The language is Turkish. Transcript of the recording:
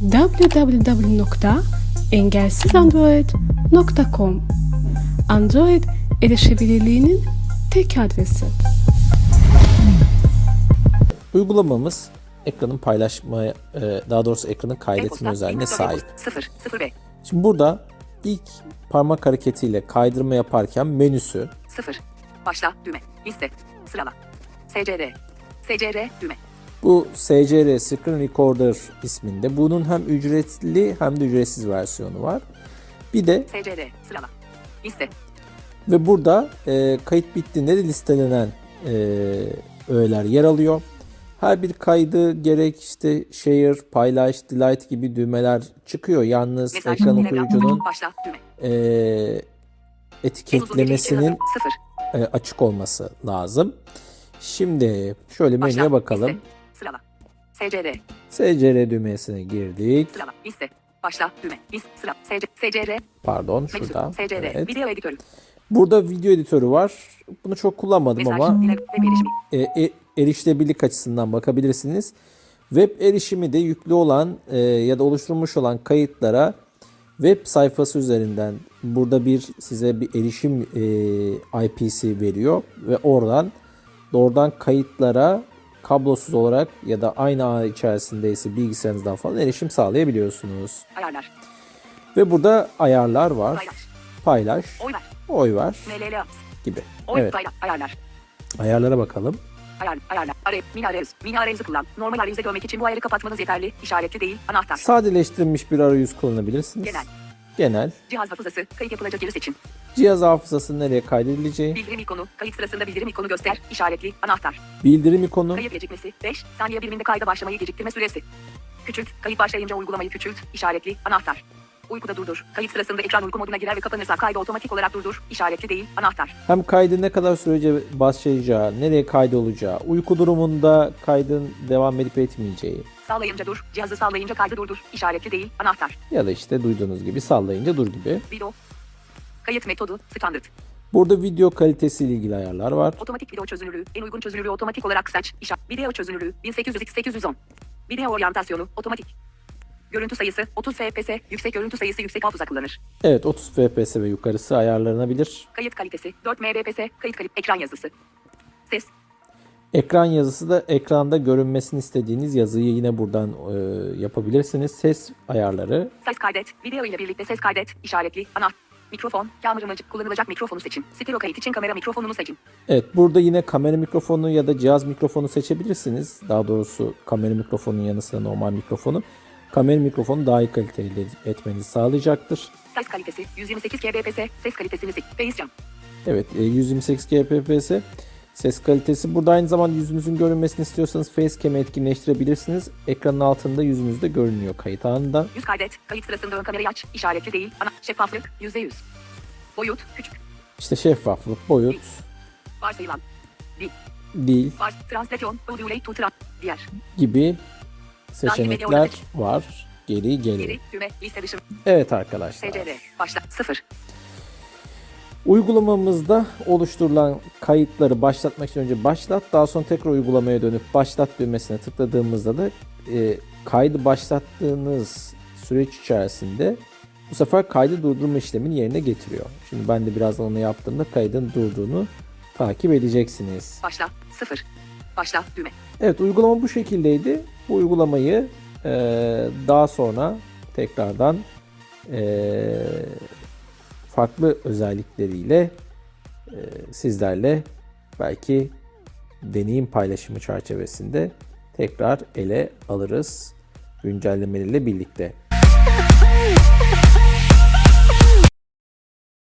www.engelsizandroid.com Android erişebilirliğinin tek adresi. Uygulamamız ekranın paylaşmaya, e, daha doğrusu ekranın kaydetme özelliğine sahip. e-posta, 0, 0 B, Şimdi burada ilk parmak hareketiyle kaydırma yaparken menüsü. 0, başla, düğme, liste, sırala, SCR, SCR, düğme, bu SCR Screen Recorder isminde. Bunun hem ücretli hem de ücretsiz versiyonu var. Bir de SCR, sırala, liste, ve burada e, kayıt bittiğinde de listelenen e, öğeler yer alıyor. Her bir kaydı gerek işte share, paylaş, delete gibi düğmeler çıkıyor. Yalnız mesaj, ekran okuyucunun başla, e, etiketlemesinin 0, e, açık olması lazım. Şimdi şöyle menüye bakalım. liste, sırala, SCR, SCR düğmesine girdik. sırala, liste, başla, düğme, liste, sıra, SC, SCR, Pardon şurada. SCR, Evet. video editörü, Burada video editörü var. Bunu çok kullanmadım mesaj, ama e, e, erişilebilirlik açısından bakabilirsiniz. Web erişimi de yüklü olan e, ya da oluşturulmuş olan kayıtlara web sayfası üzerinden burada bir size bir erişim e, IP'si veriyor ve oradan doğrudan kayıtlara kablosuz olarak ya da aynı ağ içerisindeyse bilgisayarınızdan falan erişim sağlayabiliyorsunuz. ayarlar, Ve burada ayarlar var. paylaş, Paylaş, oy ver, oy ver MLL gibi. oy Evet, paylaş, ayarlar, ayarlara bakalım. Ayar, ayarlar. Arayüz. Mini arayüzü kullan. Normal arayüze dönmek için bu ayarı kapatmanız yeterli. İşaretli değil. Anahtar. Sadeleştirilmiş bir arayüz kullanabilirsiniz. Genel. Genel. Cihaz hafızası. Kayıt yapılacak yeri seçin. Cihaz hafızası nereye kaydedileceği. Bildirim ikonu. Kayıt sırasında bildirim ikonu göster. İşaretli. Anahtar. Bildirim ikonu. Kayıt gecikmesi. 5 saniye biriminde kayda başlamayı geciktirme süresi. Küçült. Kayıt başlayınca uygulamayı küçült. İşaretli. Anahtar. Uykuda durdur. Kayıt sırasında ekran uyku moduna girer ve kapanırsa kaydı otomatik olarak durdur. İşaretli değil. Anahtar. Hem kaydı ne kadar sürece başlayacağı, nereye kaydolacağı, uyku durumunda kaydın devam edip etmeyeceği Sağlayınca dur. Cihazı sağlayınca kaydı durdur. İşaretli değil. Anahtar. ya da işte duyduğunuz gibi sallayınca dur gibi. Video. Kayıt metodu. Standart. Burada video kalitesiyle ilgili ayarlar var. Otomatik video çözünürlüğü. En uygun çözünürlüğü otomatik olarak seç. İşaret. Video çözünürlüğü 1800x810. Video oryantasyonu otomatik. Görüntü sayısı 30 fps. Yüksek görüntü sayısı yüksek hafıza kullanır. Evet 30 fps ve yukarısı ayarlanabilir. Kayıt kalitesi 4 mbps. Kayıt kalite ekran yazısı. Ses. Ekran yazısı da ekranda görünmesini istediğiniz yazıyı yine buradan e, yapabilirsiniz. Ses ayarları. Ses kaydet. Video ile birlikte ses kaydet. İşaretli. Ana. Mikrofon. Kameramacı kullanılacak mikrofonu seçin. Stereo kayıt için kamera mikrofonunu seçin. Evet burada yine kamera mikrofonu ya da cihaz mikrofonu seçebilirsiniz. Daha doğrusu kamera mikrofonunun yanı sıra normal mikrofonu. Kamera mikrofonu daha iyi kaliteli etmenizi sağlayacaktır. Ses kalitesi 128 kbps. Ses kalitesini seç. Facecam. Evet e, 128 kpps ses kalitesi. Burada aynı zamanda yüzünüzün görünmesini istiyorsanız facecam'i etkinleştirebilirsiniz. Ekranın altında yüzünüz de görünüyor kayıt anında. Yüz kaydet. Kayıt sırasında ön kamerayı aç. İşaretli değil. Ana. Şeffaflık %100. Boyut küçük. İşte şeffaflık, boyut, Varsayılan. Dil. dil Vars. Translasyon. Audio to. Diğer. gibi seçenekler var. Geri geri. Evet arkadaşlar. Başla. 0. Uygulamamızda oluşturulan kayıtları başlatmak için önce başlat, daha sonra tekrar uygulamaya dönüp başlat düğmesine tıkladığımızda da e, kaydı başlattığınız süreç içerisinde bu sefer kaydı durdurma işlemini yerine getiriyor. Şimdi ben de birazdan onu yaptığımda kaydın durduğunu takip edeceksiniz. Başla. 0. Başla. Düğme. Evet uygulama bu şekildeydi. Bu uygulamayı e, daha sonra tekrardan e, farklı özellikleriyle e, sizlerle belki deneyim paylaşımı çerçevesinde tekrar ele alırız güncellemeleriyle birlikte.